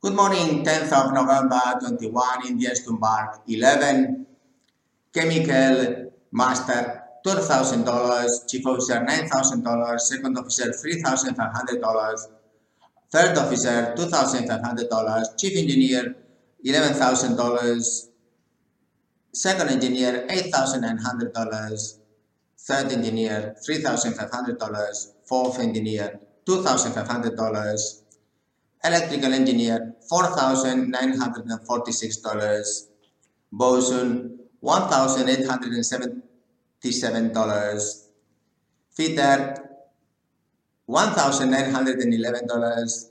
Good morning, 10th of November 21, Indians to Mark 11, Chemical Master $12,000, Chief Officer $9,000, Second Officer $3,500, Third Officer $2,500, Chief Engineer $11,000, Second Engineer $8,900, Third Engineer $3,500, Fourth Engineer $2,500, electrical engineer $4,946, bosun $1,877, fitter $1,911,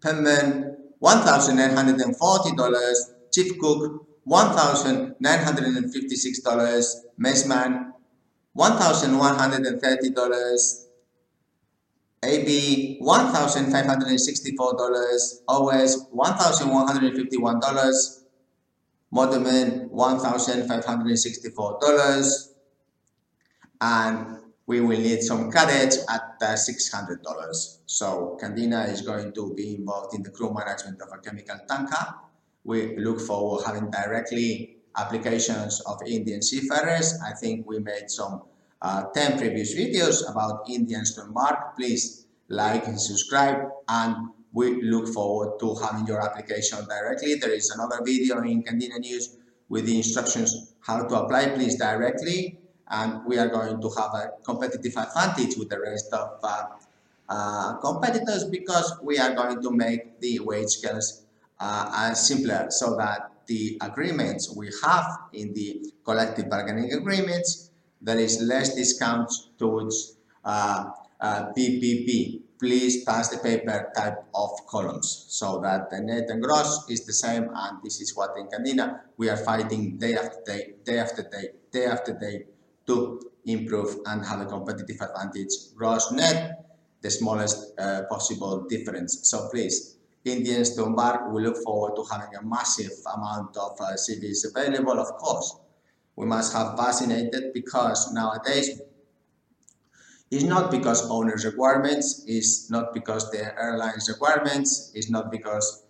pumpman $1,940, chief cook $1,956, messman $1,130, AB $1,564, OS $1,151, Motorman $1,564, and we will need some cadets at uh, $600. So Candina is going to be involved in the crew management of a chemical tanker. We look forward having directly applications of Indian seafarers. I think we made some uh, 10 previous videos about Indians to embark. Please like and subscribe and we look forward to having your application directly. There is another video in Candina News with the instructions how to apply please directly and we are going to have a competitive advantage with the rest of uh, uh, competitors because we are going to make the wage scales uh, simpler so that the agreements we have in the collective bargaining agreements there is less discounts towards uh, uh, PPP. Please pass the paper type of columns so that the net and gross is the same and this is what in Candina we are fighting day after day, day after day, day after day to improve and have a competitive advantage. Gross net, the smallest uh, possible difference. So please, Indians to embark, we look forward to having a massive amount of uh, CVs available, of course we must have vaccinated because nowadays it's not because owners requirements, it's not because the airlines requirements, it's not because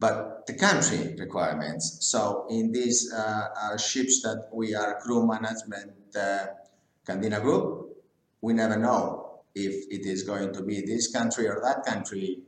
but the country requirements. So in these uh, uh, ships that we are crew management uh, Candina Group, we never know if it is going to be this country or that country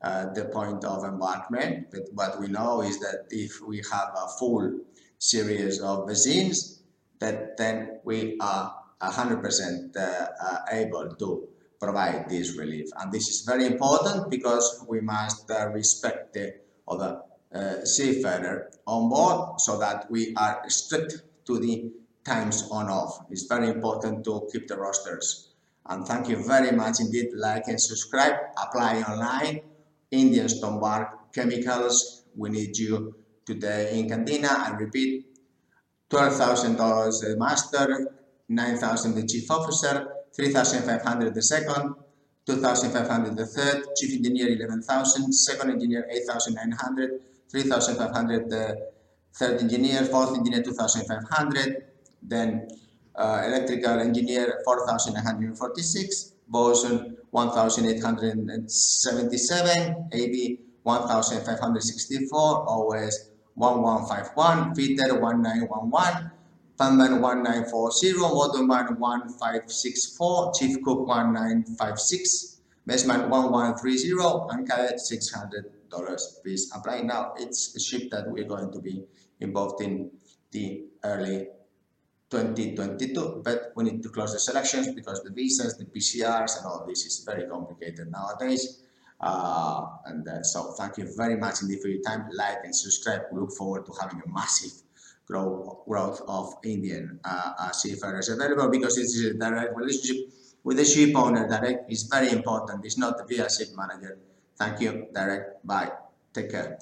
uh, the point of embarkment. But what we know is that if we have a full series of vaccines, that then we are 100% uh, uh, able to provide this relief. And this is very important because we must uh, respect the other uh, seafarer on board so that we are strict to the times on off. It's very important to keep the rosters. And thank you very much indeed. Like and subscribe, apply online. Indians to embark Chemicals, we need you today in Candina. I repeat, $12,000 the master, 9,000 the chief officer, 3,500 the second, 2,500 the third, chief engineer 11,000, second engineer 8,900, 3,500 the third engineer, fourth engineer 2,500, then uh, electrical engineer 4,946, bosun 1,877, AB 1,564, OS 1151, Fitter 1911, Pumpman 1940, Motorman 1564, Chief Cook 1956, Messman 1130, and Cadet $600. Please apply now. It's a ship that we're going to be involved in the early 2022, but we need to close the selections because the visas, the PCRs, and all this is very complicated nowadays. Uh, and uh, so thank you very much indeed for your time. Like and subscribe. We look forward to having a massive growth, growth of Indian uh, uh, seafarers available because this is a direct relationship with the ship owner. Direct is very important. It's not via ship manager. Thank you. Direct. Bye. Take care.